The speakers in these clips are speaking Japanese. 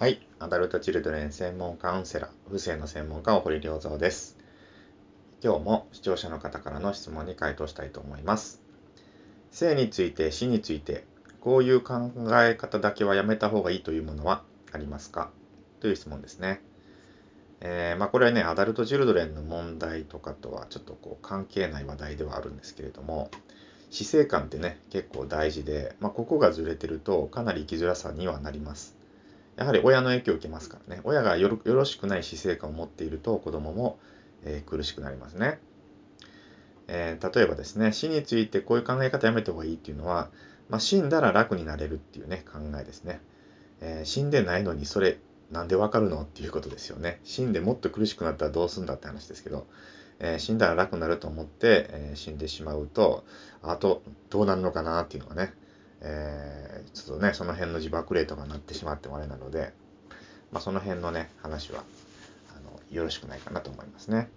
はい。アダルトチルドレン専門カウンセラー、不正の専門家、堀良三です。今日も視聴者の方からの質問に回答したいと思います。性について、死について、こういう考え方だけはやめた方がいいというものはありますか？という質問ですね。えーまあ、これはね、アダルトチルドレンの問題とかとはちょっとこう関係ない話題ではあるんですけれども、死生観ってね、結構大事で、まあ、ここがずれてるとかなり生きづらさにはなります。やはり親の影響を受けますからね。親がよろしくない死生観を持っていると子供も、えー苦しくなりますね、えー例えばですね、死についてこういう考え方やめた方がいいっていうのは、まあ、死んだら楽になれるっていうね、考えですね。えー死んでないのにそれなんでわかるのっていうことですよね。死んでもっと苦しくなったらどうすんだって話ですけど、え死んだら楽になると思って、え死んでしまうと、あとどうなるのかなっていうのがね、えーちょっとね、その辺の自爆霊とかになってしまってもあれなので、まあ、その辺のね、話はあのよろしくないかなと思いますね。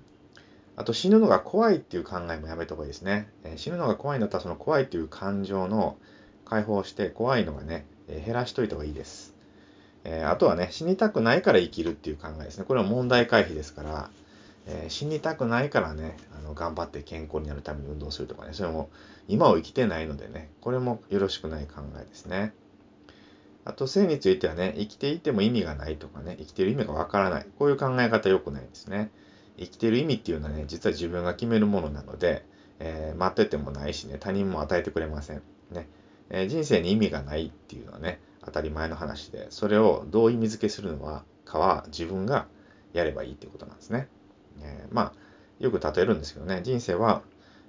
あと死ぬのが怖いっていう考えもやめた方がいいですね。えー死ぬのが怖いんだったらその怖いっていう感情の解放して怖いのがね、えー減らしといた方がいいです。えーあとはね、死にたくないから生きるっていう考えですね。これは問題回避ですから、えー死にたくないからね、あの頑張って健康になるために運動するとかね、それも今を生きてないのでね、これもよろしくない考えですね。あと、性についてはね、生きていても意味がないとかね、生きてる意味がわからない。こういう考え方良くないですね。生きてる意味っていうのはね、実は自分が決めるものなので、えー待っててもないしね、他人も与えてくれません。ねえー人生に意味がないっていうのはね、当たり前の話で、それをどう意味付けするのはかは自分がやればいいっていうことなんですね。まあ、よく例えるんですけどね、人生は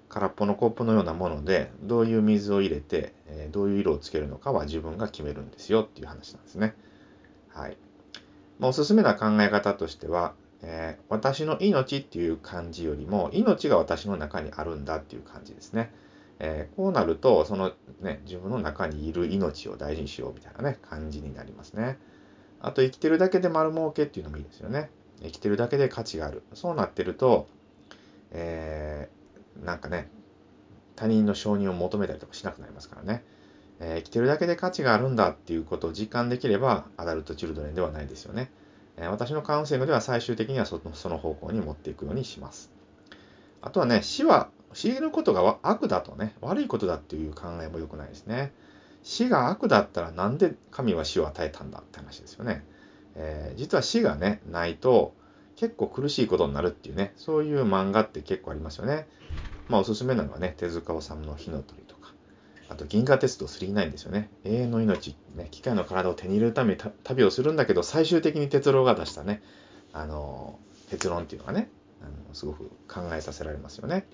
空っぽのコップのようなもので、どういう水を入れて、えどういう色をつけるのかは自分が決めるんですよっていう話なんですね。はい。まあ、おすすめな考え方としては、えー私の命っていう感じよりも、命が私の中にあるんだっていう感じですね。えーこうなると、そのね、自分の中にいる命を大事にしようみたいなね、感じになりますね。あと、生きてるだけで丸儲けっていうのもいいですよね。生きてるだけで価値がある。そうなってると、えーなんかね、他人の承認を求めたりとかしなくなりますからね。えー生きてるだけで価値があるんだっていうことを実感できれば、アダルト・チルドレンではないですよね。えー私のカウンセリングでは最終的にはそのその方向に持っていくようにします。あとはね、死は、死ぬことが悪だとね、悪いことだっていう考えも良くないですね。死が悪だったらなんで神は死を与えたんだって話ですよね。えー実は死がね、ないと結構苦しいことになるっていうね、そういう漫画って結構ありますよね。まあおすすめなのはね、手塚治虫の火の鳥とか、あと銀河鉄道999ですよね。永遠の命、ね、機械の体を手に入れるために旅をするんだけど、最終的に鉄郎が出したね、あの、結論っていうのがね、あのすごく考えさせられますよね。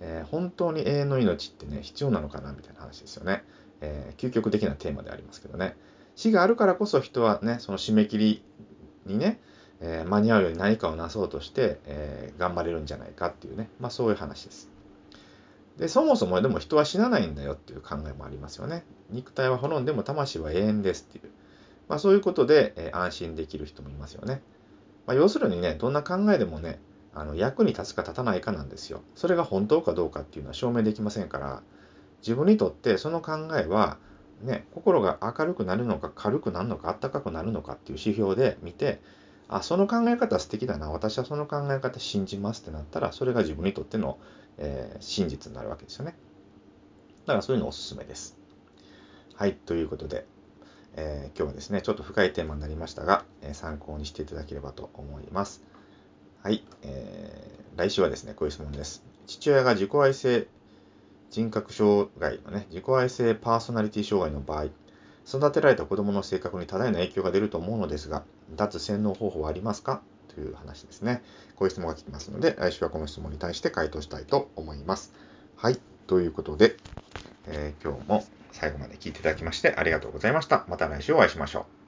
えー本当に永遠の命ってね、必要なのかなみたいな話ですよね。えー究極的なテーマでありますけどね。死があるからこそ人はね、その締め切りにね、えー間に合うように何かをなそうとして、えー頑張れるんじゃないかっていうね、まあそういう話です。で、そもそもでも人は死なないんだよっていう考えもありますよね。肉体は滅んでも魂は永遠ですっていう。まあそういうことで、えー安心できる人もいますよね。まあ要するにね、どんな考えでもね、あの役に立つか立たないかなんですよ。それが本当かどうかっていうのは証明できませんから、自分にとってその考えは、ね、心が明るくなるのか軽くなるのか暖かくなるのかっていう指標で見て、あ、その考え方素敵だな、私はその考え方信じますってなったら、それが自分にとっての、えー真実になるわけですよね。だからそういうのおすすめです。はい、ということで、えー今日はですね、ちょっと深いテーマになりましたが、えー参考にしていただければと思います。はい、えー来週はですね、こういう質問です。父親が自己愛性人格障害のね、自己愛性パーソナリティ障害の場合、育てられた子供の性格に多大な影響が出ると思うのですが、脱洗脳方法はありますか？という話ですね。こういう質問が来てますので、来週はこの質問に対して回答したいと思います。はい、ということで、えー今日も最後まで聞いていただきましてありがとうございました。また来週お会いしましょう。